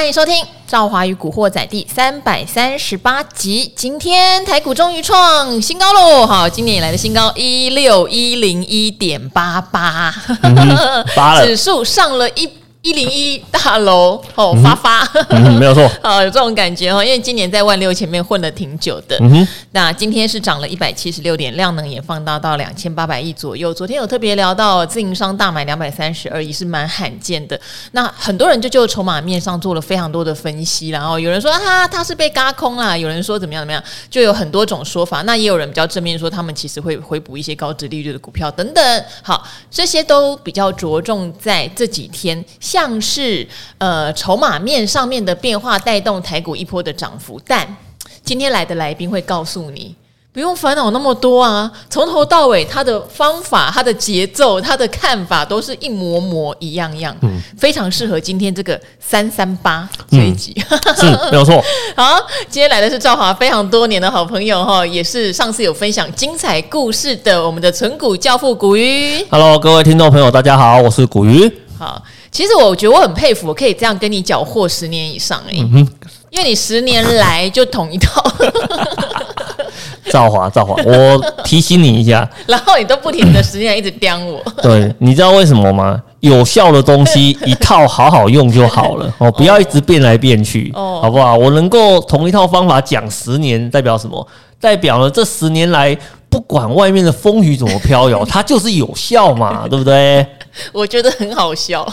欢迎收听《赵华与古惑仔》第三百三十八集。今天台股终于创新高喽！好，今年以来的新高一六一零一点八八，指数上了一。一零一大楼哦，发发，没有错，啊 有这种感觉哦，因为今年在万六前面混了挺久的，那今天是涨了一百七十六点，量能也放大到两千八百亿左右。昨天有特别聊到自营商大买两百三十二亿，是蛮罕见的。那很多人就就筹码面上做了非常多的分析，然后有人说啊他是被嘎空了，有人说怎么样怎么样，就有很多种说法。那也有人比较正面说，他们其实会回补一些高值利率的股票等等。好，这些都比较着重在这几天。像是呃筹码面上面的变化带动台股一波的涨幅，但今天来的来宾会告诉你，不用烦恼那么多啊，从头到尾他的方法、他的节奏、他的看法都是一模模一样样，嗯，非常适合今天这个三三八这一集，嗯、是没有错。好，今天来的是赵华非常多年的好朋友哈，也是上次有分享精彩故事的我们的存股教父古鱼。Hello，各位听众朋友，大家好，我是古鱼。好。其实我觉得我很佩服，我可以这样跟你缴获十年以上哎，嗯、因为你十年来就同一套。赵华，赵华，我提醒你一下，然后你都不停的十年来一直刁我。对，你知道为什么吗？有效的东西一套好好用就好了 哦，不要一直变来变去，哦、好不好？我能够同一套方法讲十年，代表什么？代表了这十年来，不管外面的风雨怎么飘摇，它就是有效嘛，对不对？我觉得很好笑，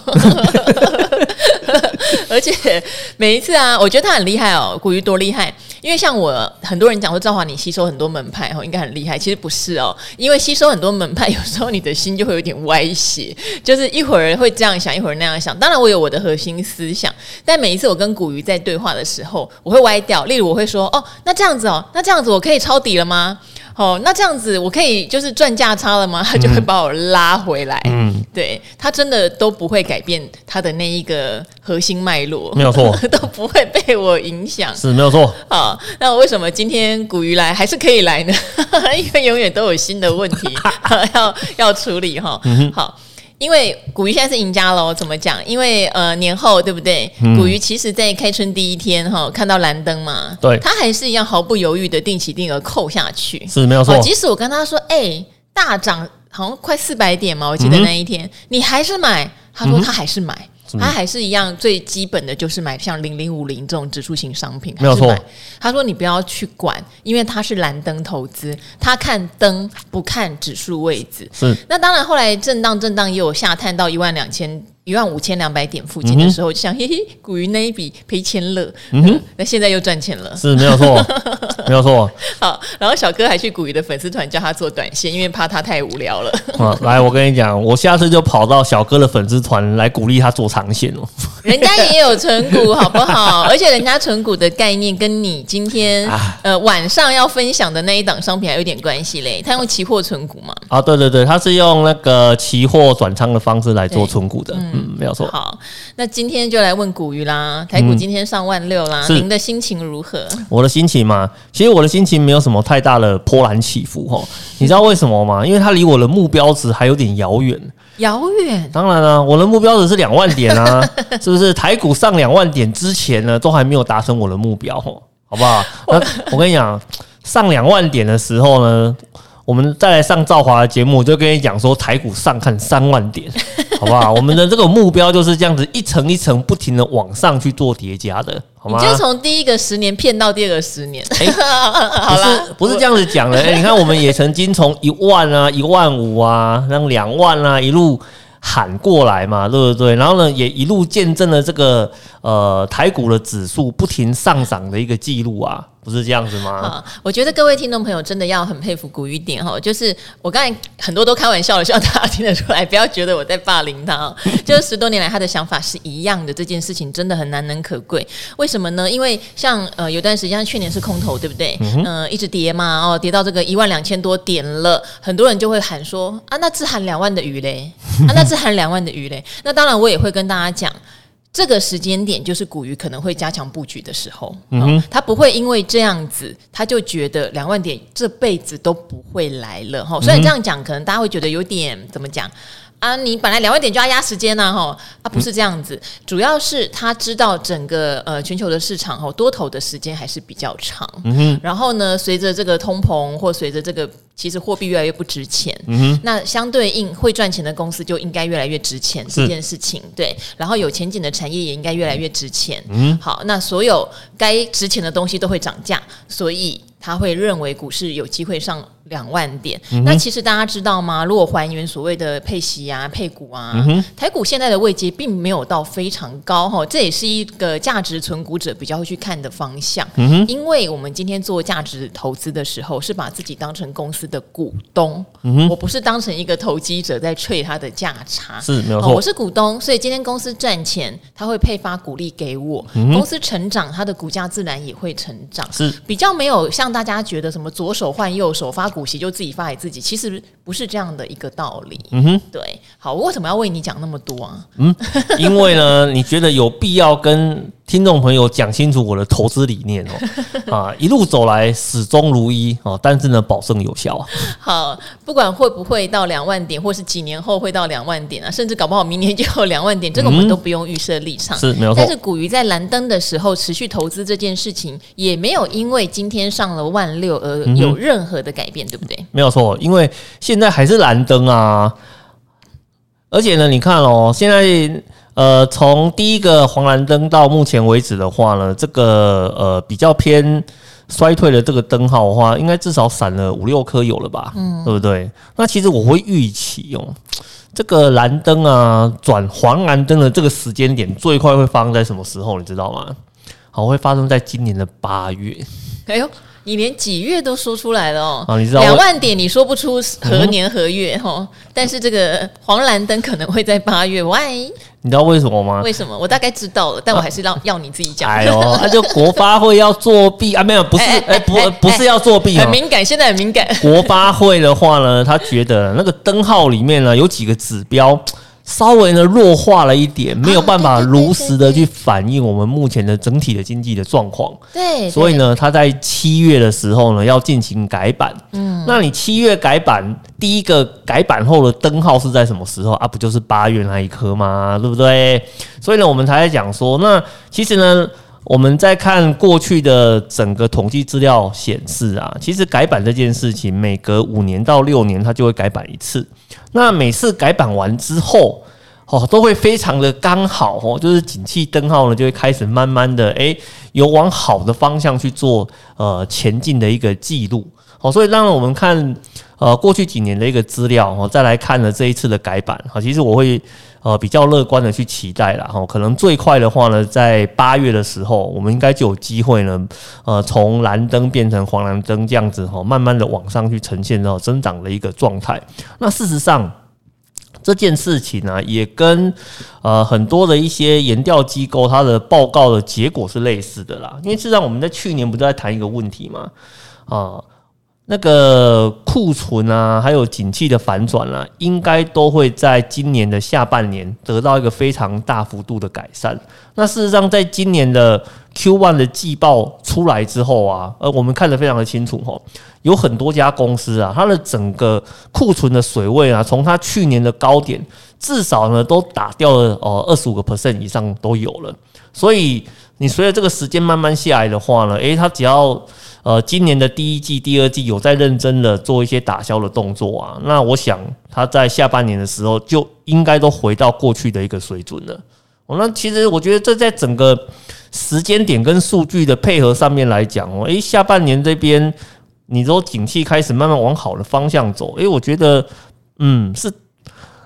而且每一次啊，我觉得他很厉害哦，古鱼多厉害。因为像我很多人讲说，赵华你吸收很多门派哦，应该很厉害。其实不是哦，因为吸收很多门派，有时候你的心就会有点歪斜，就是一会儿会这样想，一会儿那样想。当然我有我的核心思想，但每一次我跟古鱼在对话的时候，我会歪掉。例如我会说，哦，那这样子哦，那这样子我可以抄底了吗？哦，那这样子我可以就是赚价差了吗？他 就会把我拉回来。嗯，对，他真的都不会改变他的那一个核心脉络，没有错，都不会被我影响，是没有错。好，那我为什么今天古鱼来还是可以来呢？因为永远都有新的问题要要处理哈。嗯、哼好。因为古鱼现在是赢家喽，怎么讲？因为呃年后对不对？嗯、古鱼其实在开春第一天哈，看到蓝灯嘛，对，他还是一样毫不犹豫的定期定额扣下去，是没有错。即使我跟他说，哎、欸，大涨好像快四百点嘛，我记得那一天，嗯、你还是买，他说他还是买。嗯他还是一样最基本的就是买像零零五零这种指数型商品，没有错。他说你不要去管，因为他是蓝灯投资，他看灯不看指数位置。是。那当然后来震荡震荡也有下探到一万两千。一万五千两百点附近的时候，就想嘿嘿，古鱼那一笔赔钱了，嗯哼，那现在又赚钱了，是没有错，没有错。好，然后小哥还去古鱼的粉丝团叫他做短线，因为怕他太无聊了。啊，来，我跟你讲，我下次就跑到小哥的粉丝团来鼓励他做长线哦。人家也有存股，好不好？而且人家存股的概念跟你今天 呃晚上要分享的那一档商品还有点关系嘞。他用期货存股嘛？啊，对对对，他是用那个期货转仓的方式来做存股的。嗯。嗯，没有错。好，那今天就来问古鱼啦。台股今天上万六啦，嗯、您的心情如何？我的心情嘛，其实我的心情没有什么太大的波澜起伏哈。你知道为什么吗？因为它离我的目标值还有点遥远。遥远？当然了、啊，我的目标值是两万点啊，是不是？台股上两万点之前呢，都还没有达成我的目标，好不好？那我跟你讲，上两万点的时候呢，我们再来上赵华的节目，我就跟你讲说，台股上看三万点，好不好？我们的这个目标就是这样子，一层一层不停的往上去做叠加的，好吗？你就从第一个十年骗到第二个十年，哎、欸，好啦，不是不是这样子讲的。哎、欸，你看，我们也曾经从一万啊、一万五啊、让两万啊一路喊过来嘛，对不对？然后呢，也一路见证了这个呃台股的指数不停上涨的一个记录啊。不是这样子吗？好，我觉得各位听众朋友真的要很佩服古雨点哈，就是我刚才很多都开玩笑的，希望大家听得出来，不要觉得我在霸凌他。就是十多年来他的想法是一样的，这件事情真的很难能可贵。为什么呢？因为像呃有段时间去年是空头，对不对？嗯、呃，一直跌嘛，哦，跌到这个一万两千多点了，很多人就会喊说啊，那只喊两万的鱼嘞，啊，那只喊两万的鱼嘞。那当然我也会跟大家讲。这个时间点就是股鱼可能会加强布局的时候，嗯哼，他不会因为这样子，他就觉得两万点这辈子都不会来了哈。虽然这样讲，可能大家会觉得有点怎么讲？啊，你本来两万点就要压时间呢，哈，啊，不是这样子，嗯、主要是他知道整个呃全球的市场哈多头的时间还是比较长，然后呢，随着这个通膨或随着这个其实货币越来越不值钱，那相对应会赚钱的公司就应该越来越值钱这件事情，对，然后有前景的产业也应该越来越值钱，嗯，好，那所有该值钱的东西都会涨价，所以他会认为股市有机会上。两万点，嗯、那其实大家知道吗？如果还原所谓的配息啊、配股啊，台股现在的位阶并没有到非常高哈，这也是一个价值存股者比较会去看的方向。嗯、哼因为我们今天做价值投资的时候，是把自己当成公司的股东，嗯、我不是当成一个投机者在吹它的价差，是没有错。我是股东，所以今天公司赚钱，他会配发股利给我。嗯、公司成长，它的股价自然也会成长。是比较没有像大家觉得什么左手换右手发。股息就自己发给自己，其实不是这样的一个道理。嗯哼，对。好，我为什么要为你讲那么多啊？嗯，因为呢，你觉得有必要跟听众朋友讲清楚我的投资理念哦。啊，一路走来始终如一哦，但是呢，保证有效。好，不管会不会到两万点，或是几年后会到两万点啊，甚至搞不好明年就有两万点，这个我们都不用预设立场。是没有错。但是古鱼在蓝灯的时候持续投资这件事情，也没有因为今天上了万六而有任何的改变。对不对？没有错，因为现在还是蓝灯啊，而且呢，你看哦，现在呃，从第一个黄蓝灯到目前为止的话呢，这个呃比较偏衰退的这个灯号的话，应该至少闪了五六颗有了吧？嗯，对不对？那其实我会预期哦，这个蓝灯啊转黄蓝灯的这个时间点最快会发生在什么时候？你知道吗？好，会发生在今年的八月。哎呦！你连几月都说出来了哦，啊、你知道两万点你说不出何年何月哈，嗯、但是这个黄蓝灯可能会在八月。喂，你知道为什么吗？为什么？我大概知道了，但我还是让 要你自己讲。哎呦，他就国发会要作弊啊？没有，不是，哎、不，不是要作弊，很敏感，现在很敏感。国发会的话呢，他觉得那个灯号里面呢有几个指标。稍微呢弱化了一点，没有办法如实的去反映我们目前的整体的经济的状况。对，所以呢，他在七月的时候呢要进行改版。嗯，那你七月改版，第一个改版后的灯号是在什么时候啊？不就是八月那一颗吗？对不对？所以呢，我们才在讲说，那其实呢。我们在看过去的整个统计资料显示啊，其实改版这件事情，每隔五年到六年它就会改版一次。那每次改版完之后，哦，都会非常的刚好哦，就是景气灯号呢就会开始慢慢的诶，有往好的方向去做呃前进的一个记录。好，所以让我们看呃过去几年的一个资料哦，再来看了这一次的改版。好，其实我会。呃，比较乐观的去期待了哈，可能最快的话呢，在八月的时候，我们应该就有机会呢，呃，从蓝灯变成黄蓝灯这样子哈，慢慢的往上去呈现到增长的一个状态。那事实上，这件事情呢，也跟呃很多的一些研调机构它的报告的结果是类似的啦。因为事实上，我们在去年不是在谈一个问题嘛，啊。那个库存啊，还有景气的反转啊，应该都会在今年的下半年得到一个非常大幅度的改善。那事实上，在今年的 Q1 的季报出来之后啊，呃，我们看得非常的清楚吼，有很多家公司啊，它的整个库存的水位啊，从它去年的高点，至少呢都打掉了哦二十五个 percent 以上都有了。所以你随着这个时间慢慢下来的话呢，诶，它只要呃，今年的第一季、第二季有在认真的做一些打消的动作啊，那我想它在下半年的时候就应该都回到过去的一个水准了。哦，那其实我觉得这在整个时间点跟数据的配合上面来讲哦，诶，下半年这边你说景气开始慢慢往好的方向走，诶，我觉得嗯是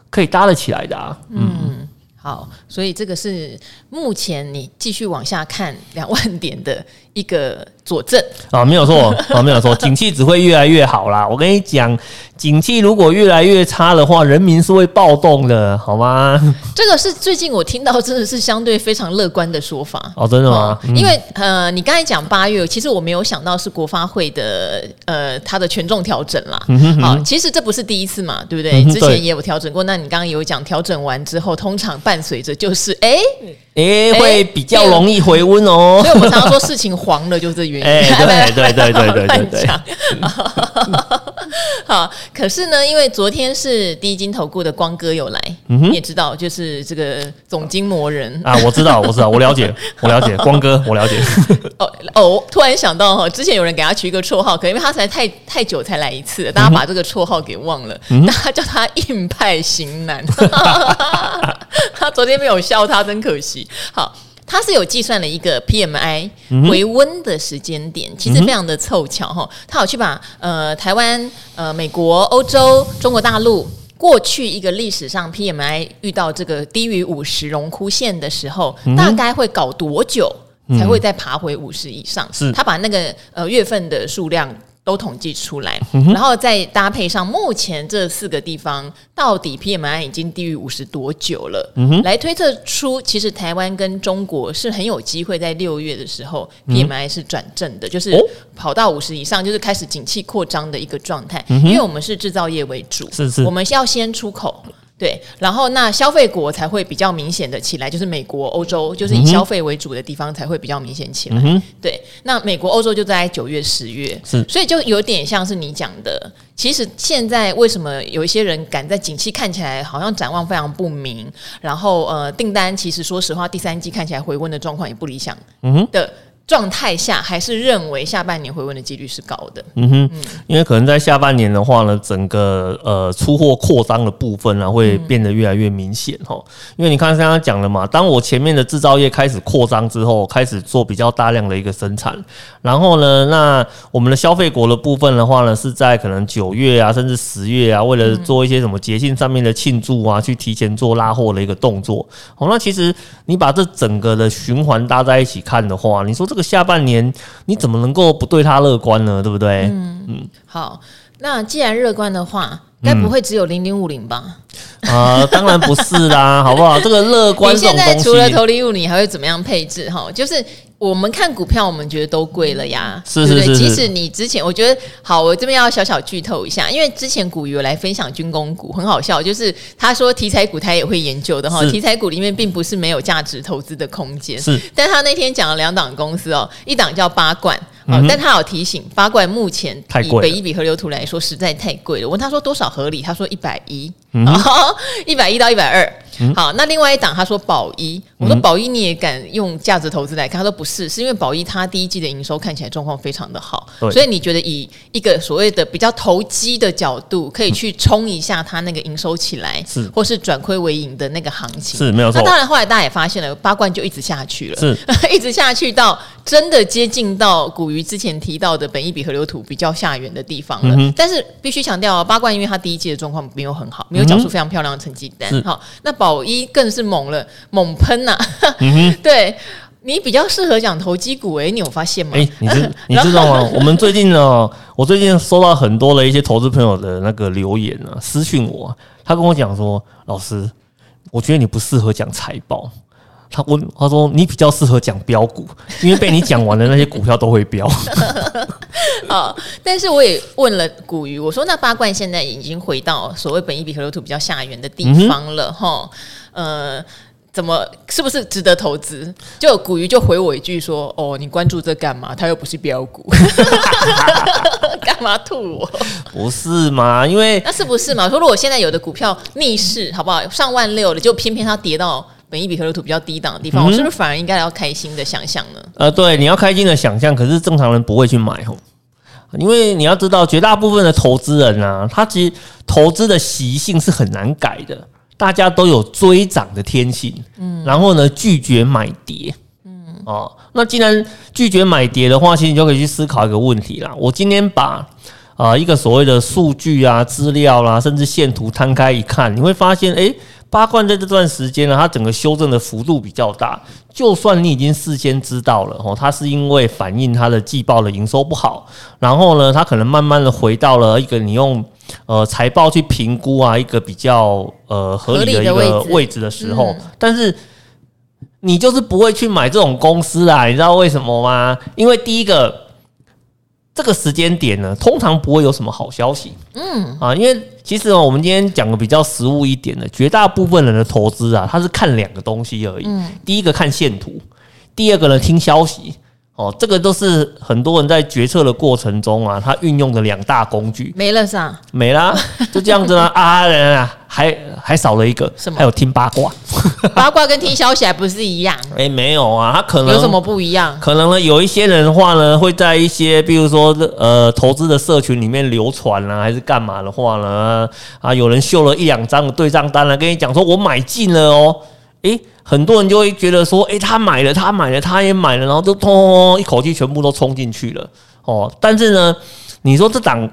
可以搭得起来的啊，嗯好，所以这个是目前你继续往下看两万点的一个佐证啊，没有错啊，没有错，景气只会越来越好啦。我跟你讲，景气如果越来越差的话，人民是会暴动的，好吗？这个是最近我听到真的是相对非常乐观的说法 哦，真的吗？嗯、因为呃，你刚才讲八月，其实我没有想到是国发会的呃，它的权重调整啦。好、其实这不是第一次嘛，对不对？嗯、之前也有调整过。那你刚刚有讲调整完之后，通常伴随着就是哎。诶哎、欸，会比较容易回温哦、喔。所以我们常常说事情黄了就是这原因。哎、欸，对对对对对对对。好，可是呢，因为昨天是第一金投顾的光哥有来，你也知道，就是这个总经魔人啊，我知道，我知道，我了解，我了解，光哥，我了解。哦哦，突然想到哈，之前有人给他取一个绰号，可能因为他才太太久才来一次，大家把这个绰号给忘了，嗯、大家叫他硬派型男。他昨天没有笑他，真可惜。好，他是有计算了一个 PMI 回温的时间点，嗯、其实非常的凑巧哈。他有去把呃台湾、呃美国、欧洲、中国大陆过去一个历史上 PMI 遇到这个低于五十荣枯线的时候，嗯、大概会搞多久才会再爬回五十以上？是他把那个呃月份的数量。都统计出来，然后再搭配上目前这四个地方到底 PMI 已经低于五十多久了，来推测出其实台湾跟中国是很有机会在六月的时候 PMI 是转正的，就是跑到五十以上，就是开始景气扩张的一个状态。因为我们是制造业为主，是是，我们要先出口。对，然后那消费国才会比较明显的起来，就是美国、欧洲，就是以消费为主的地方才会比较明显起来。嗯、对，那美国、欧洲就在九月、十月，是，所以就有点像是你讲的。其实现在为什么有一些人敢在景气看起来好像展望非常不明，然后呃订单其实说实话第三季看起来回温的状况也不理想的。嗯的。状态下还是认为下半年回温的几率是高的。嗯哼，因为可能在下半年的话呢，整个呃出货扩张的部分呢会变得越来越明显哈。因为你看刚刚讲了嘛，当我前面的制造业开始扩张之后，开始做比较大量的一个生产，然后呢，那我们的消费国的部分的话呢，是在可能九月啊，甚至十月啊，为了做一些什么节庆上面的庆祝啊，去提前做拉货的一个动作。好，那其实你把这整个的循环搭在一起看的话，你说这个。下半年你怎么能够不对他乐观呢？对不对？嗯嗯。好，那既然乐观的话，该不会只有零零五零吧？啊、呃，当然不是啦，好不好？这个乐观，你现在除了投零零五零，你还会怎么样配置？哈，就是。我们看股票，我们觉得都贵了呀，是是是是，对不对？即使你之前，我觉得好，我这边要小小剧透一下，因为之前股鱼有来分享军工股，很好笑，就是他说题材股他也会研究的哈，是题材股里面并不是没有价值投资的空间，是，但他那天讲了两档公司哦，一档叫八冠。哦、但他有提醒，八冠目前以北一比河流图来说实在太贵了。我问他说多少合理，他说一百一，一百一到一百二。好，那另外一档他说宝一，我说宝一你也敢用价值投资来看？他说不是，是因为宝一他第一季的营收看起来状况非常的好，所以你觉得以一个所谓的比较投机的角度，可以去冲一下他那个营收起来，是或是转亏为盈的那个行情是没有错。那当然后来大家也发现了，八冠就一直下去了，是 一直下去到真的接近到古鱼。之前提到的本一比河流图比较下缘的地方了，嗯、但是必须强调哦，八冠因为他第一季的状况没有很好，没有缴出非常漂亮的成绩单。好、嗯，那宝一更是猛了，猛喷呐、啊！嗯、哼 对你比较适合讲投机股诶、欸，你有发现吗？哎，你知你知 道吗？我们最近呢，我最近收到很多的一些投资朋友的那个留言啊，私讯我，他跟我讲说，老师，我觉得你不适合讲财报。他问他说：“你比较适合讲标股，因为被你讲完的那些股票都会飙。”啊！但是我也问了古鱼，我说：“那八冠现在已经回到所谓本益比河流图比较下缘的地方了，哈、嗯？呃，怎么是不是值得投资？”就古鱼就回我一句说：“哦，你关注这干嘛？他又不是标股，干嘛吐我？不是嘛？因为那是不是嘛？说如果现在有的股票逆势，好不好？上万六了，就偏偏它跌到。”本意比河流图比较低档的地方，嗯、我是不是反而应该要开心的想象呢？呃，对，你要开心的想象，可是正常人不会去买吼，因为你要知道，绝大部分的投资人啊，他其实投资的习性是很难改的，大家都有追涨的天性，嗯，然后呢，拒绝买跌，嗯，哦，那既然拒绝买跌的话，其实你就可以去思考一个问题啦。我今天把啊、呃、一个所谓的数据啊、资料啦，甚至线图摊开一看，你会发现，诶。八冠在这段时间呢，它整个修正的幅度比较大。就算你已经事先知道了哦，它是因为反映它的季报的营收不好，然后呢，它可能慢慢的回到了一个你用呃财报去评估啊一个比较呃合理的一个位置的时候，但是你就是不会去买这种公司啊，你知道为什么吗？因为第一个。这个时间点呢，通常不会有什么好消息。嗯啊，因为其实我们今天讲的比较实务一点的，绝大部分人的投资啊，他是看两个东西而已。嗯，第一个看线图，第二个呢听消息。哦，这个都是很多人在决策的过程中啊，他运用的两大工具。没了是吧？没啦，就这样子啦啊，人啊，还还少了一个，什么？还有听八卦。八卦跟听消息还不是一样？哎，没有啊，他可能有什么不一样？可能呢，有一些人的话呢，会在一些比如说呃投资的社群里面流传啊，还是干嘛的话呢？啊，有人秀了一两张的对账单了，跟你讲说我买进了哦，诶。很多人就会觉得说，诶，他买了，他买了，他也买了，然后就通一口气全部都冲进去了哦。但是呢，你说这档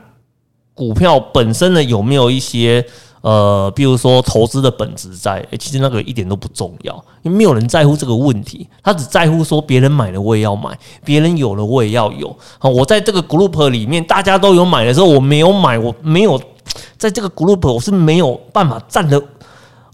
股票本身呢，有没有一些呃，比如说投资的本质在？诶，其实那个一点都不重要，因为没有人在乎这个问题，他只在乎说别人买了我也要买，别人有了我也要有。好，我在这个 group 里面，大家都有买的时候，我没有买，我没有在这个 group，我是没有办法站的。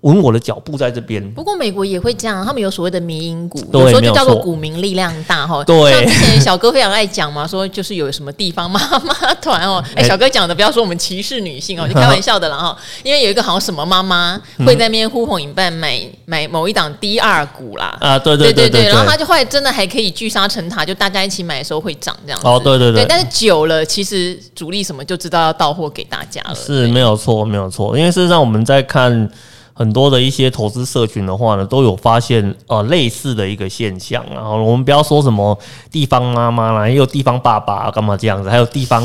稳我的脚步在这边。不过美国也会这样，他们有所谓的迷因股，有时候就叫做股民力量大哈。对，像之前小哥非常爱讲嘛，说就是有什么地方妈妈团哦。哎，小哥讲的不要说我们歧视女性哦，就开玩笑的了哈。因为有一个好像什么妈妈会在那边呼朋引伴买买某一档第二股啦。啊，对对对对。然后他就后来真的还可以聚沙成塔，就大家一起买的时候会涨这样子。哦，对对对。但是久了，其实主力什么就知道要到货给大家了。是没有错，没有错。因为事实上我们在看。很多的一些投资社群的话呢，都有发现呃类似的一个现象。然后我们不要说什么地方妈妈啦，也有地方爸爸干嘛这样子，还有地方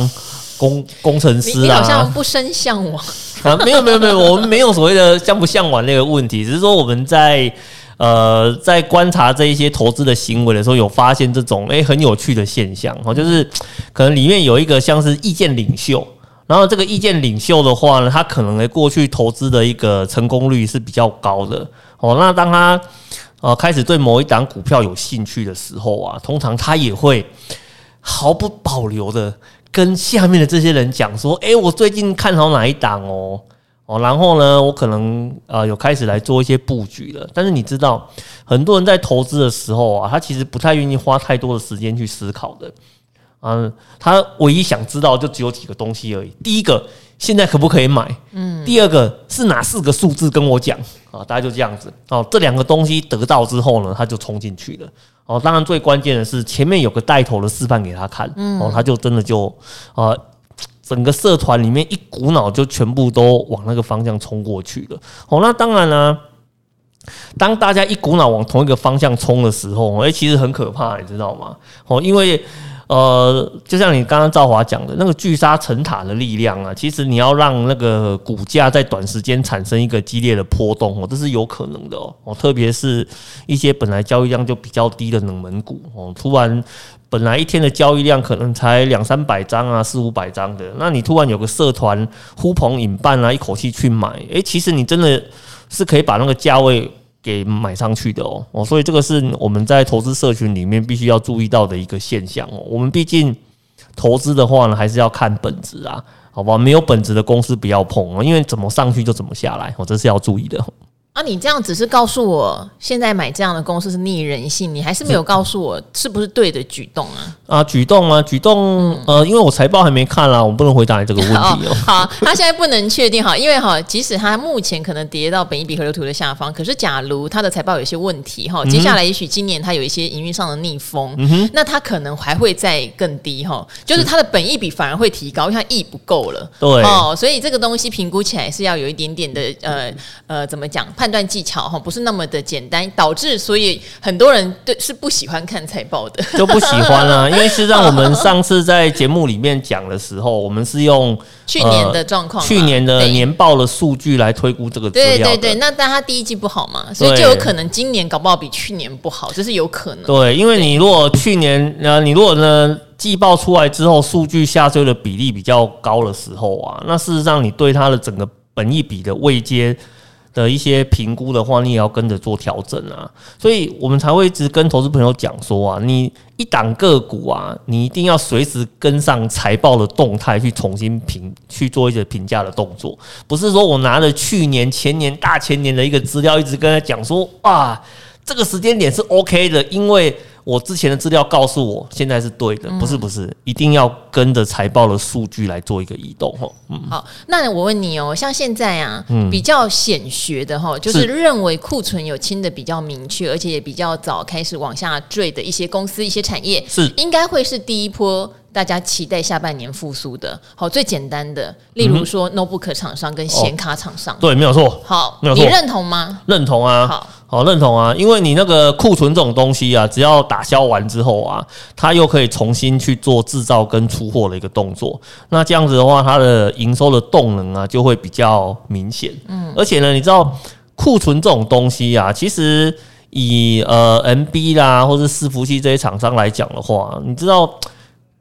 工工程师啊。你好像不生向往 啊？没有没有没有，我们没有所谓的向不向往那个问题，只是说我们在呃在观察这一些投资的行为的时候，有发现这种诶、欸、很有趣的现象哦，就是可能里面有一个像是意见领袖。然后这个意见领袖的话呢，他可能在过去投资的一个成功率是比较高的哦。那当他呃开始对某一档股票有兴趣的时候啊，通常他也会毫不保留的跟下面的这些人讲说：“诶，我最近看好哪一档哦哦。”然后呢，我可能呃有开始来做一些布局了。但是你知道，很多人在投资的时候啊，他其实不太愿意花太多的时间去思考的。嗯，他唯一想知道就只有几个东西而已。第一个，现在可不可以买？嗯。第二个是哪四个数字跟我讲啊？大家就这样子。哦，这两个东西得到之后呢，他就冲进去了。哦，当然最关键的是前面有个带头的示范给他看。嗯。哦，他就真的就啊，整个社团里面一股脑就全部都往那个方向冲过去了。哦，那当然呢，当大家一股脑往同一个方向冲的时候，哎，其实很可怕，你知道吗？哦，因为。呃，就像你刚刚赵华讲的那个聚沙成塔的力量啊，其实你要让那个股价在短时间产生一个激烈的波动哦，这是有可能的哦。特别是一些本来交易量就比较低的冷门股哦，突然本来一天的交易量可能才两三百张啊，四五百张的，那你突然有个社团呼朋引伴啊，一口气去买，诶，其实你真的是可以把那个价位。给买上去的哦哦，所以这个是我们在投资社群里面必须要注意到的一个现象哦。我们毕竟投资的话呢，还是要看本质啊，好吧？没有本质的公司不要碰哦，因为怎么上去就怎么下来哦，这是要注意的。啊，你这样只是告诉我，现在买这样的公司是逆人性，你还是没有告诉我是不是对的举动啊？啊，举动啊，举动，呃，因为我财报还没看啦，我不能回答你这个问题哦。好，他现在不能确定哈，因为哈，即使他目前可能跌到本一比河流图的下方，可是假如他的财报有些问题哈，接下来也许今年他有一些营运上的逆风，嗯，那他可能还会再更低哈，就是他的本益比反而会提高，因为他益不够了，对。哦，所以这个东西评估起来是要有一点点的呃呃，怎么讲判断技巧哈，不是那么的简单，导致所以很多人对是不喜欢看财报的，就不喜欢啊，因为是让我们上次在节目里面讲的时候，我们是用去年的状况、去年的年报的数据来推估这个资料。对对对，那但他第一季不好嘛，所以就有可能今年搞不好比去年不好，这是有可能。对，因为你如果去年呃，你如果呢季报出来之后，数据下坠的比例比较高的时候啊，那事实上你对它的整个本益比的位阶。的一些评估的话，你也要跟着做调整啊，所以我们才会一直跟投资朋友讲说啊，你一档个股啊，你一定要随时跟上财报的动态去重新评，去做一些评价的动作，不是说我拿着去年、前年、大前年的一个资料，一直跟他讲说啊，这个时间点是 OK 的，因为。我之前的资料告诉我，现在是对的，不是不是，一定要跟着财报的数据来做一个移动哈。嗯，好，那我问你哦，像现在啊，比较显学的哈，就是认为库存有清的比较明确，而且也比较早开始往下坠的一些公司、一些产业，是应该会是第一波。大家期待下半年复苏的，好，最简单的，例如说 notebook 厂商跟显卡厂商，对，没有错，好，没有错，你认同吗？认同啊，好，好，认同啊，因为你那个库存这种东西啊，只要打消完之后啊，它又可以重新去做制造跟出货的一个动作，那这样子的话，它的营收的动能啊，就会比较明显，嗯，而且呢，你知道库存这种东西啊，其实以呃 MB 啦或者伺服器这些厂商来讲的话，你知道。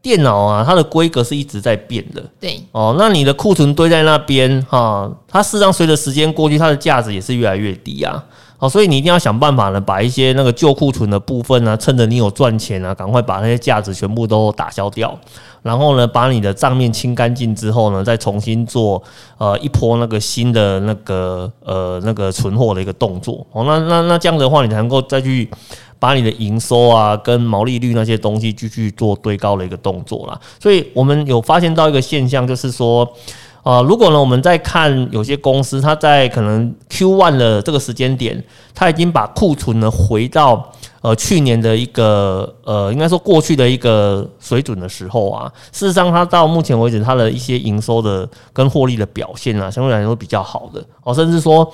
电脑啊，它的规格是一直在变的。对哦，那你的库存堆在那边哈，它事实上随着时间过去，它的价值也是越来越低啊。好，所以你一定要想办法呢，把一些那个旧库存的部分呢，趁着你有赚钱啊，赶快把那些价值全部都打消掉，然后呢，把你的账面清干净之后呢，再重新做呃一波那个新的那个呃那个存货的一个动作。哦，那那那这样的话，你才能够再去。把你的营收啊跟毛利率那些东西继续做堆高的一个动作啦，所以我们有发现到一个现象，就是说，啊，如果呢我们在看有些公司，它在可能 Q1 的这个时间点，它已经把库存呢回到呃去年的一个呃应该说过去的一个水准的时候啊，事实上它到目前为止它的一些营收的跟获利的表现啊，相对来说比较好的哦，甚至说。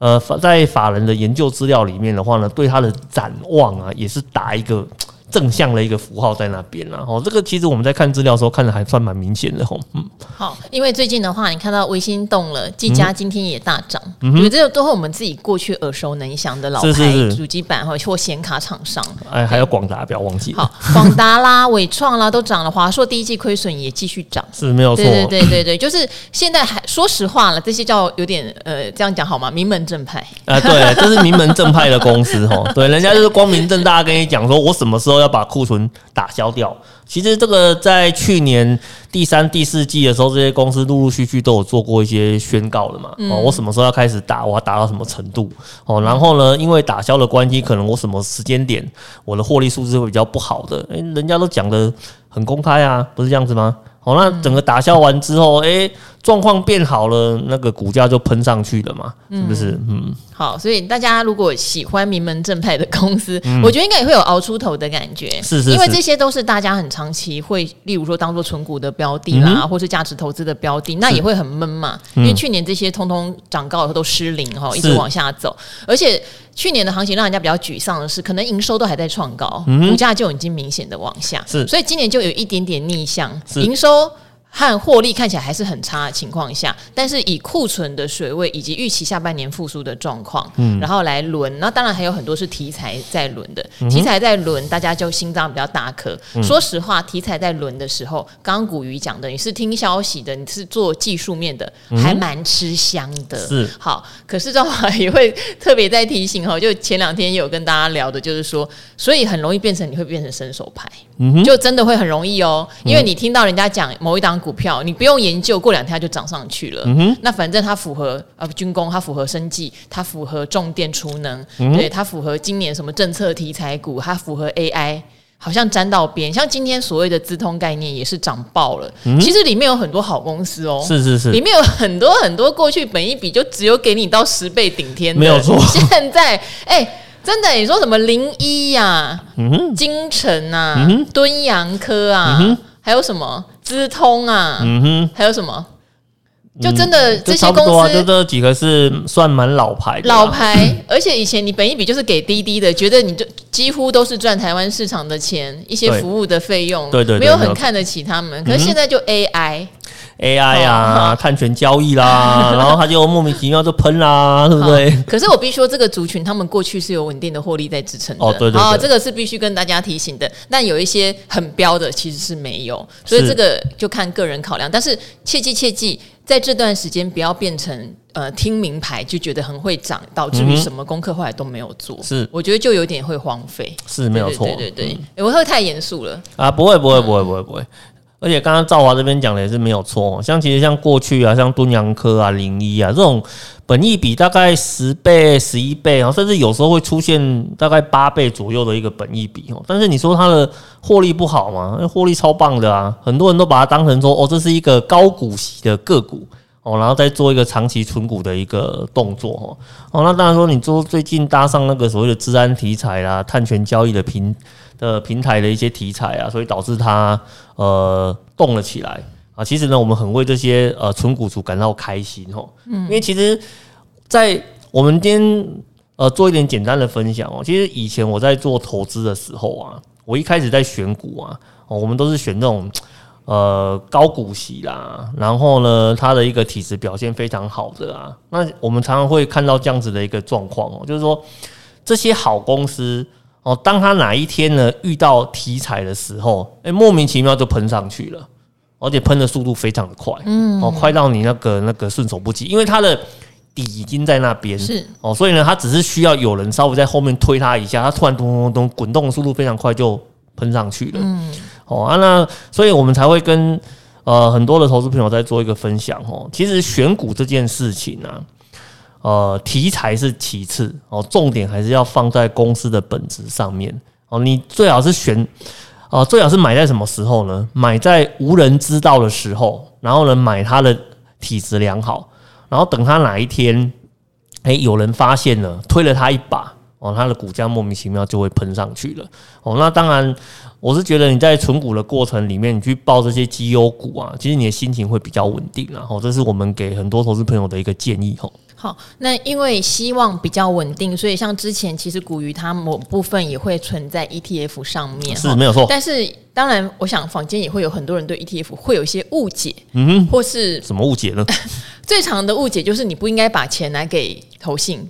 呃，在法人的研究资料里面的话呢，对它的展望啊，也是打一个。正向的一个符号在那边了哦，这个其实我们在看资料的时候看的还算蛮明显的吼，嗯，好，因为最近的话，你看到微星动了，技嘉今天也大涨，嗯，觉得这个都和我们自己过去耳熟能详的老牌主机板或显卡厂商，哎，还有广达，不要忘记，好，广达啦、伟创啦都涨了，华硕第一季亏损也继续涨，是没有错，对对对对对，就是现在还说实话了，这些叫有点呃，这样讲好吗？名门正派。啊，对，这是名门正派的公司哈，对，人家就是光明正大跟你讲说，我什么时候。要把库存打消掉。其实这个在去年第三、第四季的时候，这些公司陆陆续续都有做过一些宣告了嘛。哦，我什么时候要开始打？我要打到什么程度？哦，然后呢，因为打消的关系，可能我什么时间点我的获利数字会比较不好的。诶，人家都讲的很公开啊，不是这样子吗？哦，那整个打消完之后，诶。状况变好了，那个股价就喷上去了嘛，是不是？嗯，好，所以大家如果喜欢名门正派的公司，嗯、我觉得应该也会有熬出头的感觉，是是，是，因为这些都是大家很长期会，例如说当做存股的标的啦，嗯、或是价值投资的标的，那也会很闷嘛。因为去年这些通通涨高以后都失灵哈，一直往下走，而且去年的行情让人家比较沮丧的是，可能营收都还在创高，股价就已经明显的往下，是，所以今年就有一点点逆向，营收。和获利看起来还是很差的情况下，但是以库存的水位以及预期下半年复苏的状况，嗯，然后来轮，那当然还有很多是题材在轮的，嗯、题材在轮，大家就心脏比较大颗。嗯、说实话，题材在轮的时候，刚刚古鱼讲的，你是听消息的，你是做技术面的，还蛮吃香的。是好，可是这话也会特别在提醒哈，就前两天有跟大家聊的，就是说，所以很容易变成你会变成伸手牌，嗯，就真的会很容易哦，因为你听到人家讲某一档。股票你不用研究，过两天它就涨上去了。嗯，那反正它符合呃军工，它符合生技，它符合重电储能，嗯、对，它符合今年什么政策题材股，它符合 AI，好像沾到边。像今天所谓的资通概念也是涨爆了。嗯、其实里面有很多好公司哦，是是是，里面有很多很多过去本一比就只有给你到十倍顶天的，没有错。现在哎、欸，真的你说什么零一呀，嗯金城啊，嗯，敦洋科啊，嗯，还有什么？资通啊，嗯哼，还有什么？就真的、嗯、这些公司，啊、就这几个是算蛮老牌的，老牌。而且以前你本一笔就是给滴滴的，觉得你就几乎都是赚台湾市场的钱，一些服务的费用，对对，对，没有很看得起他们。可是现在就 AI。AI 啊，碳权 交易啦，然后他就莫名其妙就喷啦，对不对？可是我必须说，这个族群他们过去是有稳定的获利在支撑的。哦，对对，这个是必须跟大家提醒的。但有一些很标的其实是没有，所以这个就看个人考量。但是切记切记，在这段时间不要变成呃听名牌就觉得很会涨，导致于什么功课后来都没有做。是，我觉得就有点会荒废。是没有错。对对对，对，我会太严肃了啊！不会不会不会不会不会。而且刚刚赵华这边讲的也是没有错，像其实像过去啊，像敦洋科啊、零一啊这种本益比大概十倍、十一倍啊，甚至有时候会出现大概八倍左右的一个本益比哦。但是你说它的获利不好吗？获利超棒的啊！很多人都把它当成说哦，这是一个高股息的个股哦，然后再做一个长期存股的一个动作哦。那当然说你说最近搭上那个所谓的治安题材啦、碳权交易的平。的平台的一些题材啊，所以导致它呃动了起来啊。其实呢，我们很为这些呃纯股族感到开心哦。嗯，因为其实，在我们今天呃做一点简单的分享哦。其实以前我在做投资的时候啊，我一开始在选股啊，我们都是选这种呃高股息啦，然后呢，它的一个体质表现非常好的啊。那我们常常会看到这样子的一个状况哦，就是说这些好公司。哦，当他哪一天呢遇到题材的时候，诶、欸，莫名其妙就喷上去了，而且喷的速度非常的快，嗯，哦，快到你那个那个顺手不及，因为它的底已经在那边，是。哦，所以呢，它只是需要有人稍微在后面推它一下，它突然咚咚咚滚动的速度非常快，就喷上去了，嗯，哦啊，那所以我们才会跟呃很多的投资朋友在做一个分享哦，其实选股这件事情呢、啊。呃，题材是其次哦，重点还是要放在公司的本质上面哦。你最好是选，呃，最好是买在什么时候呢？买在无人知道的时候，然后呢，买它的体质良好，然后等它哪一天，哎，有人发现了，推了它一把哦，它的股价莫名其妙就会喷上去了哦。那当然，我是觉得你在存股的过程里面，你去报这些绩优股啊，其实你的心情会比较稳定，然后这是我们给很多投资朋友的一个建议哦。好，那因为希望比较稳定，所以像之前其实股鱼它某部分也会存在 ETF 上面，是没有错。但是当然，我想坊间也会有很多人对 ETF 会有一些误解，嗯哼，或是什么误解呢？最常的误解就是你不应该把钱拿给投信。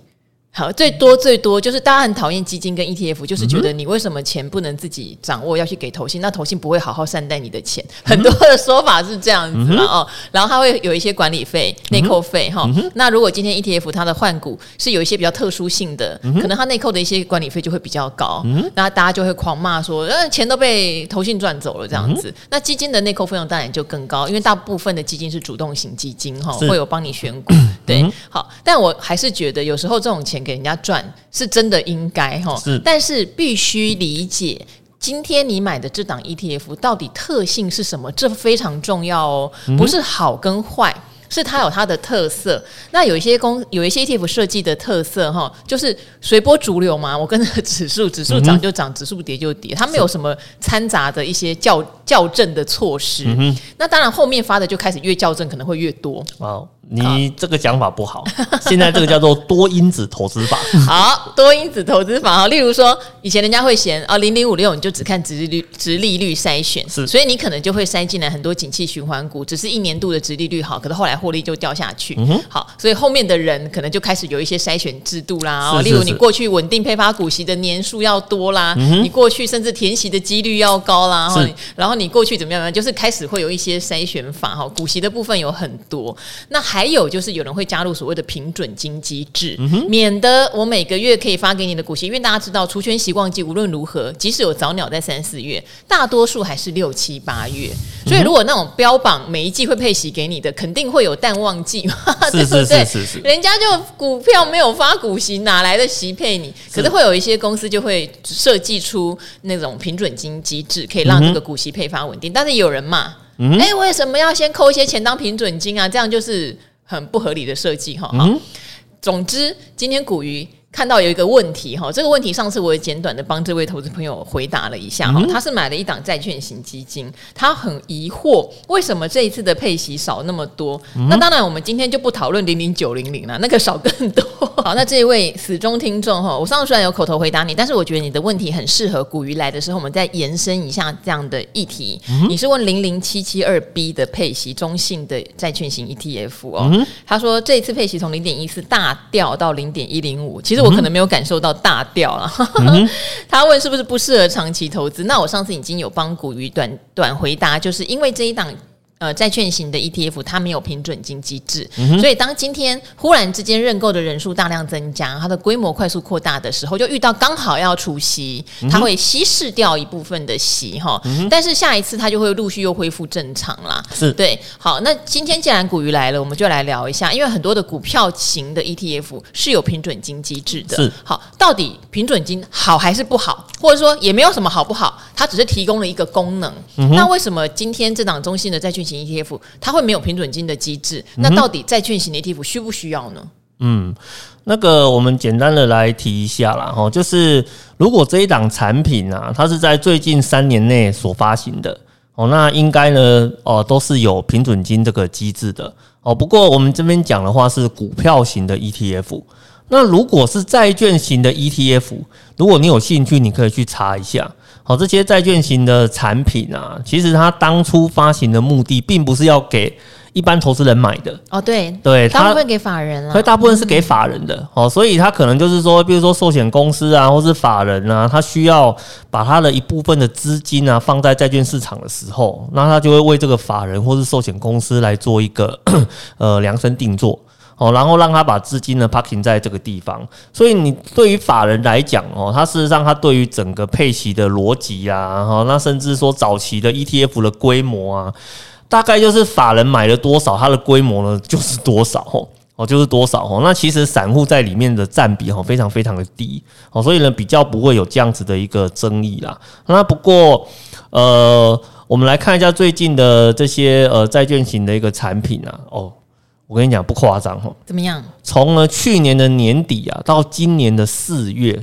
好，最多最多就是大家很讨厌基金跟 ETF，就是觉得你为什么钱不能自己掌握，要去给投信？那投信不会好好善待你的钱。很多的说法是这样子嘛哦，然后它会有一些管理费、内扣费哈。那如果今天 ETF 它的换股是有一些比较特殊性的，可能它内扣的一些管理费就会比较高，那大家就会狂骂说，呃，钱都被投信赚走了这样子。那基金的内扣费用当然就更高，因为大部分的基金是主动型基金哈，会有帮你选股。对，好，但我还是觉得有时候这种钱。给人家赚是真的应该哈，是，但是必须理解今天你买的这档 ETF 到底特性是什么，这非常重要哦，不是好跟坏。是它有它的特色，那有一些公有一些 ETF 设计的特色哈，就是随波逐流嘛，我跟着指数，指数涨就涨，指数跌就跌，它没有什么掺杂的一些校校正的措施。那当然后面发的就开始越校正可能会越多。哦，你这个讲法不好，现在这个叫做多因子投资法。好，多因子投资法哈，例如说以前人家会嫌啊零零五六你就只看殖利率值利率筛选，是，所以你可能就会筛进来很多景气循环股，只是一年度的值利率好，可是后来。获利就掉下去，嗯、哼好，所以后面的人可能就开始有一些筛选制度啦。哦，例如你过去稳定配发股息的年数要多啦，你过去甚至填息的几率要高啦，是然后你过去怎么样呢？就是开始会有一些筛选法哈。股息的部分有很多，那还有就是有人会加入所谓的平准金机制，嗯、免得我每个月可以发给你的股息，因为大家知道除权息旺季无论如何，即使有早鸟在三四月，大多数还是六七八月。所以如果那种标榜每一季会配息给你的，肯定会有。淡旺季嘛？对不对？人家就股票没有发股息，哪来的息配你？可是会有一些公司就会设计出那种平准金机制，可以让这个股息配发稳定。但是有人骂，哎，为什么要先扣一些钱当平准金啊？这样就是很不合理的设计哈。总之，今天股鱼。看到有一个问题哈，这个问题上次我也简短的帮这位投资朋友回答了一下哈，他是买了一档债券型基金，他很疑惑为什么这一次的配息少那么多。那当然我们今天就不讨论零零九零零了，那个少更多。好，那这一位死忠听众哈，我上次虽然有口头回答你，但是我觉得你的问题很适合古鱼来的时候，我们再延伸一下这样的议题。你是问零零七七二 B 的配息中性的债券型 ETF 哦，他说这一次配息从零点一四大掉到零点一零五，其实我。可能没有感受到大调了。他问是不是不适合长期投资？那我上次已经有帮古鱼短短回答，就是因为这一档呃，债券型的 ETF 它没有平准金机制，嗯、所以当今天忽然之间认购的人数大量增加，它的规模快速扩大的时候，就遇到刚好要除息，它会稀释掉一部分的息哈。嗯、但是下一次它就会陆续又恢复正常啦。是对。好，那今天既然古鱼来了，我们就来聊一下，因为很多的股票型的 ETF 是有平准金机制的。是。好，到底平准金好还是不好？或者说也没有什么好不好，它只是提供了一个功能。嗯、那为什么今天这档中信的债券型 ETF 它会没有平准金的机制，那到底债券型 ETF 需不需要呢？嗯，那个我们简单的来提一下啦，哈，就是如果这一档产品啊，它是在最近三年内所发行的哦，那应该呢，哦，都是有平准金这个机制的哦。不过我们这边讲的话是股票型的 ETF，那如果是债券型的 ETF，如果你有兴趣，你可以去查一下。好，这些债券型的产品啊，其实它当初发行的目的，并不是要给一般投资人买的。哦，对，对，大部分给法人啊，所以大部分是给法人的。哦，所以它可能就是说，比如说寿险公司啊，或是法人啊，他需要把他的一部分的资金啊，放在债券市场的时候，那他就会为这个法人或是寿险公司来做一个呃量身定做。哦，然后让他把资金呢 parking 在这个地方，所以你对于法人来讲哦，他事实上他对于整个配息的逻辑啊，哈，那甚至说早期的 ETF 的规模啊，大概就是法人买了多少，它的规模呢就是多少哦，哦就是多少哦，那其实散户在里面的占比哈非常非常的低哦，所以呢比较不会有这样子的一个争议啦。那不过呃，我们来看一下最近的这些呃债券型的一个产品啊，哦。我跟你讲不夸张哈，怎么样？从呢去年的年底啊，到今年的四月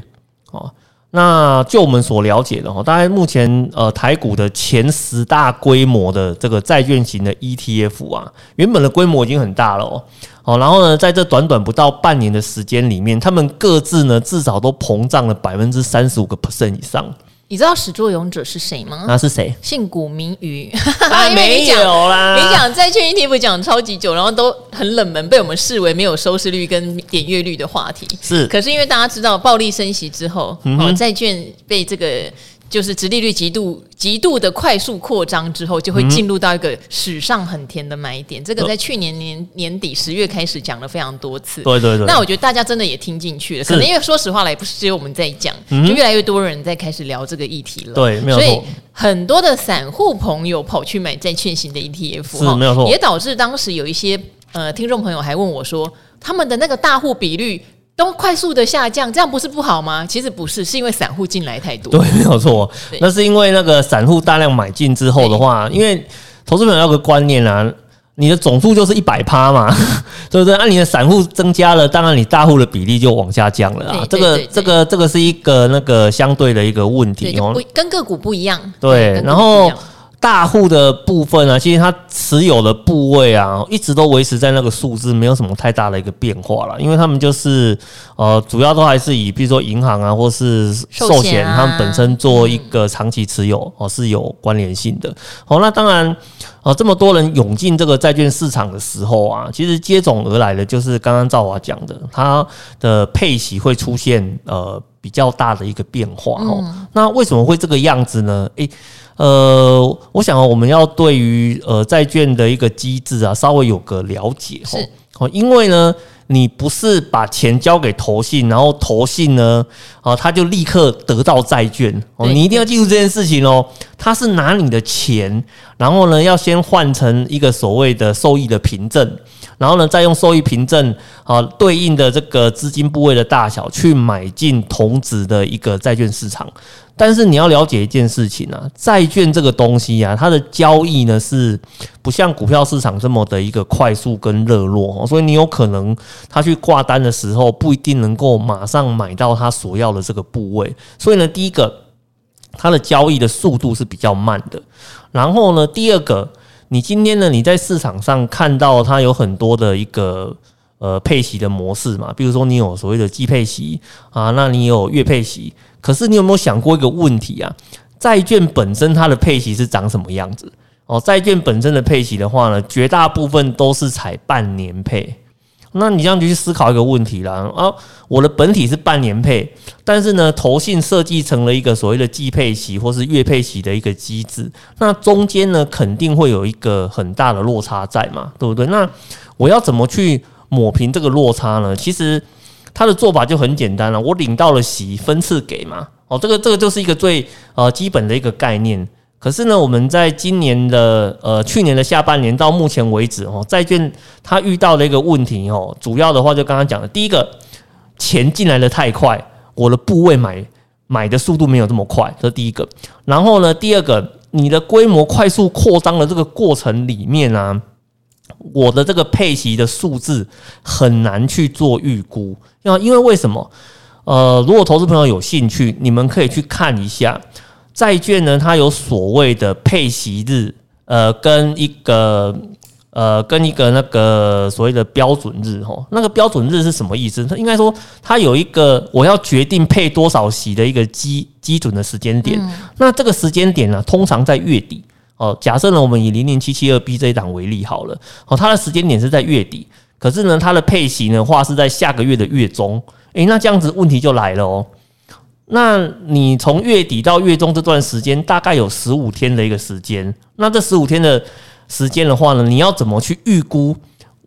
哦，那就我们所了解的哈，大概目前呃台股的前十大规模的这个债券型的 ETF 啊，原本的规模已经很大了哦，哦，然后呢，在这短短不到半年的时间里面，他们各自呢至少都膨胀了百分之三十五个 percent 以上。你知道始作俑者是谁吗？那是谁？姓古名鱼，啊、没有啦。你讲债券 ETF 讲超级久，然后都很冷门，被我们视为没有收视率跟点阅率的话题。是，可是因为大家知道暴力升息之后，嗯、哦，债券被这个。就是殖利率极度极度的快速扩张之后，就会进入到一个史上很甜的买点。嗯、这个在去年年年底十月开始讲了非常多次。对对对。那我觉得大家真的也听进去了，可能因为说实话来，不是只有我们在讲，嗯、就越来越多人在开始聊这个议题了。对，没有错。所以很多的散户朋友跑去买债券型的 ETF，是没有错。也导致当时有一些呃听众朋友还问我说，他们的那个大户比率。都快速的下降，这样不是不好吗？其实不是，是因为散户进来太多。对，没有错。那是因为那个散户大量买进之后的话，因为投资朋友有个观念啊，你的总数就是一百趴嘛，对不对？那你的散户增加了，当然你大户的比例就往下降了啊。这个、这个、这个是一个那个相对的一个问题哦，跟个股不一样。对，然后。大户的部分啊，其实它持有的部位啊，一直都维持在那个数字，没有什么太大的一个变化了。因为他们就是呃，主要都还是以比如说银行啊，或是寿险，他们本身做一个长期持有哦，是有关联性的。好，那当然啊，这么多人涌进这个债券市场的时候啊，其实接踵而来的就是刚刚赵华讲的，它的配息会出现呃比较大的一个变化哦。那为什么会这个样子呢？诶。呃，我想我们要对于呃债券的一个机制啊，稍微有个了解哦。哦，因为呢，你不是把钱交给投信，然后投信呢，啊，他就立刻得到债券哦。你一定要记住这件事情哦。他是拿你的钱，然后呢，要先换成一个所谓的受益的凭证，然后呢，再用收益凭证啊对应的这个资金部位的大小去买进同质的一个债券市场。但是你要了解一件事情啊，债券这个东西啊，它的交易呢是不像股票市场这么的一个快速跟热络，所以你有可能他去挂单的时候不一定能够马上买到他所要的这个部位。所以呢，第一个，它的交易的速度是比较慢的。然后呢，第二个，你今天呢你在市场上看到它有很多的一个呃配息的模式嘛，比如说你有所谓的季配息啊，那你有月配息。可是你有没有想过一个问题啊？债券本身它的配息是长什么样子？哦，债券本身的配息的话呢，绝大部分都是采半年配。那你这样就去思考一个问题啦。啊，我的本体是半年配，但是呢，投信设计成了一个所谓的季配息或是月配息的一个机制，那中间呢，肯定会有一个很大的落差在嘛，对不对？那我要怎么去抹平这个落差呢？其实他的做法就很简单了，我领到了息，分次给嘛。哦，这个这个就是一个最呃基本的一个概念。可是呢，我们在今年的呃去年的下半年到目前为止哦，债券它遇到的一个问题哦，主要的话就刚刚讲的，第一个钱进来的太快，我的部位买买的速度没有这么快，这是第一个。然后呢，第二个，你的规模快速扩张的这个过程里面啊，我的这个配息的数字很难去做预估，那因为为什么？呃，如果投资朋友有兴趣，你们可以去看一下。债券呢，它有所谓的配息日，呃，跟一个呃，跟一个那个所谓的标准日吼，那个标准日是什么意思？它应该说，它有一个我要决定配多少息的一个基基准的时间点。那这个时间点呢，通常在月底哦。假设呢，我们以零零七七二 B 这一档为例好了，哦，它的时间点是在月底，可是呢，它的配息的话是在下个月的月中。诶，那这样子问题就来了哦。那你从月底到月中这段时间大概有十五天的一个时间，那这十五天的时间的话呢，你要怎么去预估？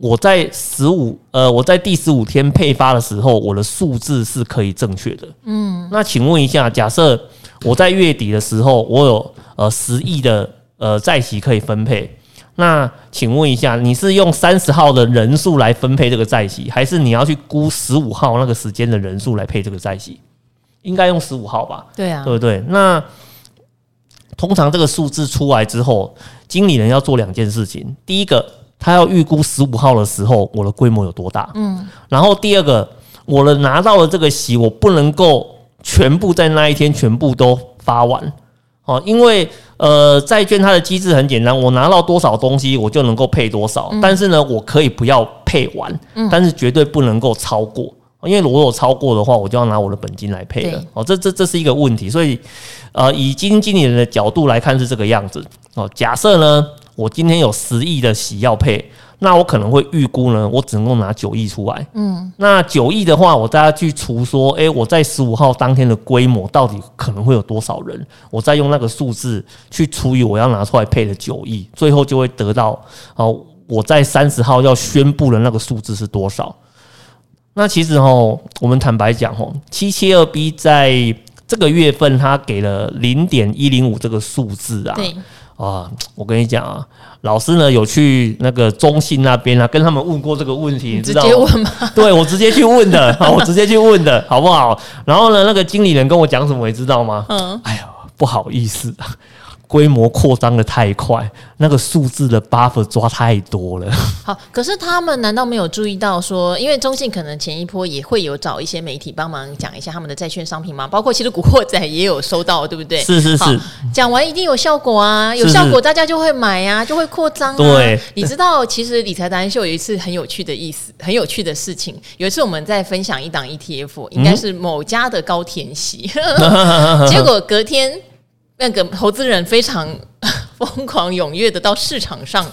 我在十五呃，我在第十五天配发的时候，我的数字是可以正确的。嗯，那请问一下，假设我在月底的时候，我有呃十亿的呃债息可以分配，那请问一下，你是用三十号的人数来分配这个债息，还是你要去估十五号那个时间的人数来配这个债息？应该用十五号吧？对啊，对不对？那通常这个数字出来之后，经理人要做两件事情。第一个，他要预估十五号的时候我的规模有多大。嗯。然后第二个，我的拿到的这个席，我不能够全部在那一天全部都发完哦，因为呃，债券它的机制很简单，我拿到多少东西，我就能够配多少。但是呢，我可以不要配完，但是绝对不能够超过。因为如果我超过的话，我就要拿我的本金来配了。哦，这这这是一个问题，所以呃，以基金经理人的角度来看是这个样子。哦，假设呢，我今天有十亿的喜要配，那我可能会预估呢，我只能够拿九亿出来。嗯，那九亿的话，我大家去除说，诶，我在十五号当天的规模到底可能会有多少人？我再用那个数字去除以我要拿出来配的九亿，最后就会得到哦，我在三十号要宣布的那个数字是多少？那其实哈，我们坦白讲哈，七七二 B 在这个月份，它给了零点一零五这个数字啊。对啊，我跟你讲啊，老师呢有去那个中信那边啊，跟他们问过这个问题，你知道吗？直接问吗？对，我直接去问的，我直接去问的，好不好？然后呢，那个经理人跟我讲什么，你知道吗？嗯，哎呀，不好意思啊。规模扩张的太快，那个数字的 buffer 抓太多了。好，可是他们难道没有注意到说，因为中信可能前一波也会有找一些媒体帮忙讲一下他们的债券商品吗？包括其实古惑仔也有收到，对不对？是是是，讲完一定有效果啊，有效果大家就会买啊，就会扩张啊。对，你知道，其实理财达人秀有一次很有趣的意思，很有趣的事情。有一次我们在分享一档 ETF，应该是某家的高田喜，嗯、结果隔天。那个投资人非常疯狂踊跃的到市场上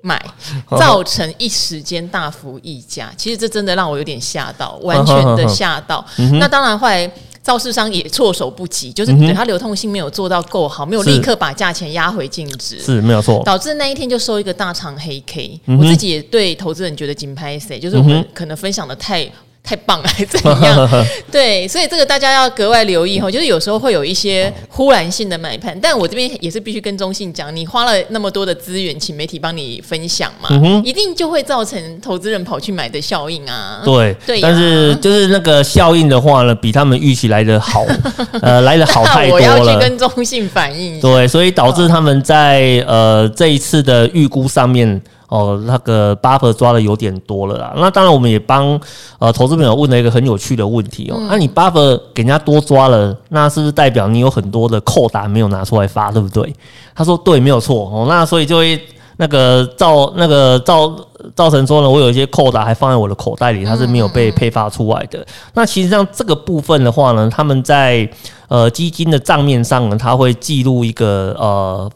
买，造成一时间大幅溢价。其实这真的让我有点吓到，完全的 吓到。那当然后来造市商也措手不及，就是对它流通性没有做到够好，没有立刻把价钱压回净值，是没有错，导致那一天就收一个大长黑 K。我自己也对投资人觉得紧拍谁，就是我们可能分享的太。太棒了，还怎样？对，所以这个大家要格外留意哈。就是有时候会有一些忽然性的买盘，但我这边也是必须跟中信讲，你花了那么多的资源，请媒体帮你分享嘛，嗯、一定就会造成投资人跑去买的效应啊。对，对、啊，但是就是那个效应的话呢，比他们预期来的好，呃，来的好太多了。我要去跟中信反映。对，所以导致他们在呃这一次的预估上面。哦，那个 buffer 抓的有点多了啦。那当然，我们也帮呃投资朋友问了一个很有趣的问题哦。那、嗯啊、你 buffer 给人家多抓了，那是不是代表你有很多的扣打没有拿出来发，对不对？他说对，没有错哦。那所以就会那个造那个造造成说呢，我有一些扣打还放在我的口袋里，它是没有被配发出来的。嗯嗯嗯，那其实上这个部分的话呢，他们在呃基金的账面上呢，他会记录一个呃。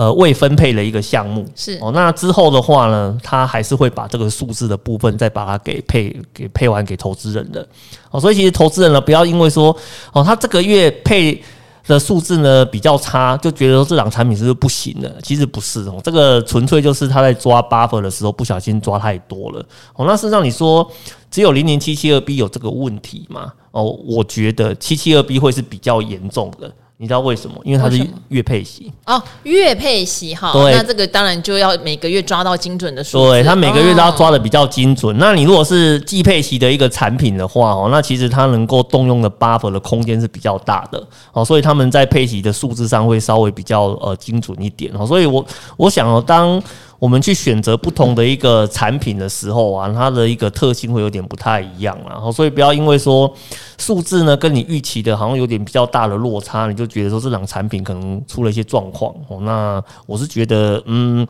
呃未分配的一个项目。是哦，那之后的话呢，他还是会把这个数字的部分再把它给配给配完给投资人的。哦，所以其实投资人呢，不要因为说哦，他这个月配。的数字呢比较差，就觉得说这档产品是不是不行的？其实不是哦，这个纯粹就是他在抓 buffer 的时候不小心抓太多了哦。那事实上你说只有零零七七二 B 有这个问题吗？哦，我觉得七七二 B 会是比较严重的。你知道为什么？因为它是月配息哦，月配息哈，对，那这个当然就要每个月抓到精准的数字。对，它每个月都要抓的比较精准。哦、那你如果是季配息的一个产品的话哦，那其实它能够动用的 buffer 的空间是比较大的哦，所以他们在配息的数字上会稍微比较呃精准一点哦。所以我我想哦，当我们去选择不同的一个产品的时候啊，它的一个特性会有点不太一样，然后所以不要因为说数字呢跟你预期的好像有点比较大的落差，你就觉得说这两产品可能出了一些状况哦。那我是觉得，嗯，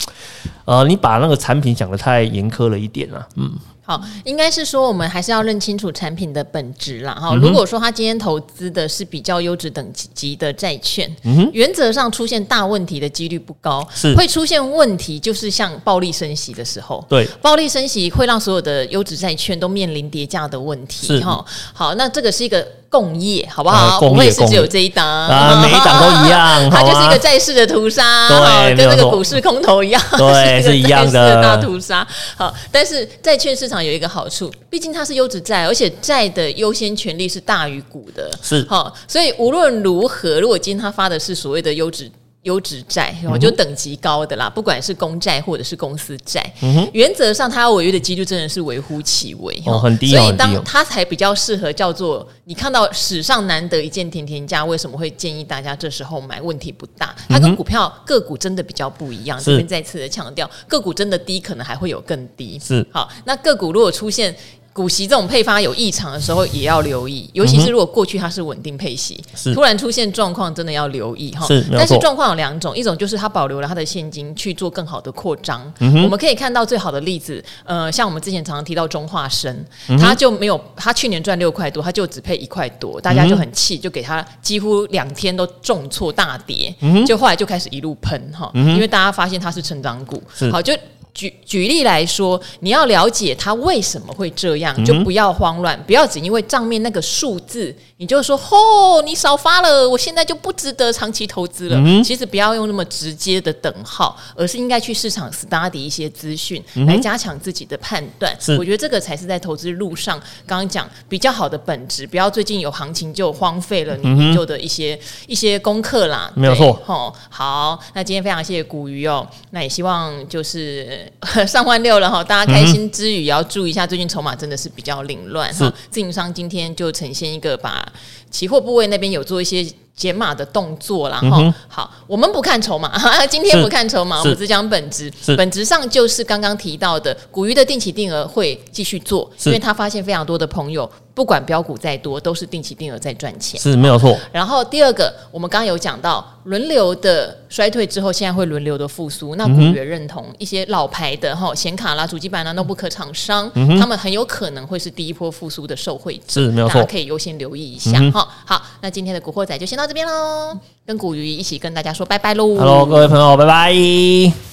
呃，你把那个产品想的太严苛了一点啊，嗯。好，应该是说我们还是要认清楚产品的本质啦。哈，如果说他今天投资的是比较优质等级的债券，嗯，原则上出现大问题的几率不高，是会出现问题，就是像暴力升息的时候，对，暴力升息会让所有的优质债券都面临跌价的问题。哈，好，那这个是一个。共业好不好？不会是只有这一档啊，每一档都一样，它就是一个债市的屠杀，对，跟那个股市空头一样，对，是一样的大屠杀。好，但是债券市场有一个好处，毕竟它是优质债，而且债的优先权利是大于股的，是好，所以无论如何，如果今天他发的是所谓的优质。优质债，我就等级高的啦，不管是公债或者是公司债，嗯、原则上它要违约的几率真的是微乎其微，哦，很低，所以当它才比较适合叫做你看到史上难得一见甜甜价，为什么会建议大家这时候买？问题不大，它跟股票个股真的比较不一样。这边再次的强调，个股真的低，可能还会有更低。是好，那个股如果出现。股息这种配发有异常的时候，也要留意，尤其是如果过去它是稳定配息，是。突然出现状况，真的要留意哈。是，但是状况有两种，一种就是它保留了它的现金去做更好的扩张。嗯、我们可以看到最好的例子，呃，像我们之前常常提到中化生，它、嗯、哼。就没有，它去年赚六块多，它就只配一块多，大家就很气，就给它几乎两天都重挫大跌，嗯、就后来就开始一路喷哈，因为大家发现它是成长股，好就。举举例来说，你要了解它为什么会这样，就不要慌乱，不要只因为账面那个数字，你就说哦，你少发了，我现在就不值得长期投资了。嗯、其实不要用那么直接的等号，而是应该去市场 study 一些资讯，来加强自己的判断。是我觉得这个才是在投资路上刚刚讲比较好的本质。不要最近有行情就荒废了你做的一些、嗯、一些功课啦。没有错。哦，好，那今天非常谢谢古鱼哦，那也希望就是。上万六了哈，大家开心之余也要注意一下，最近筹码真的是比较凌乱哈。自营商今天就呈现一个把期货部位那边有做一些解码的动作啦哈。好，我们不看筹码，今天不看筹码，我们只讲本质。本质上就是刚刚提到的，股鱼的定期定额会继续做，因为他发现非常多的朋友。不管标股再多，都是定期定额在赚钱，是没有错。然后第二个，我们刚刚有讲到轮流的衰退之后，现在会轮流的复苏。那股鱼也认同一些老牌的哈显卡啦、主机板啦、notebook 厂商，嗯、他们很有可能会是第一波复苏的受惠者，是没有错。大家可以优先留意一下哈。好，那今天的古惑仔就先到这边喽，跟古鱼一起跟大家说拜拜喽。Hello，各位朋友，拜拜。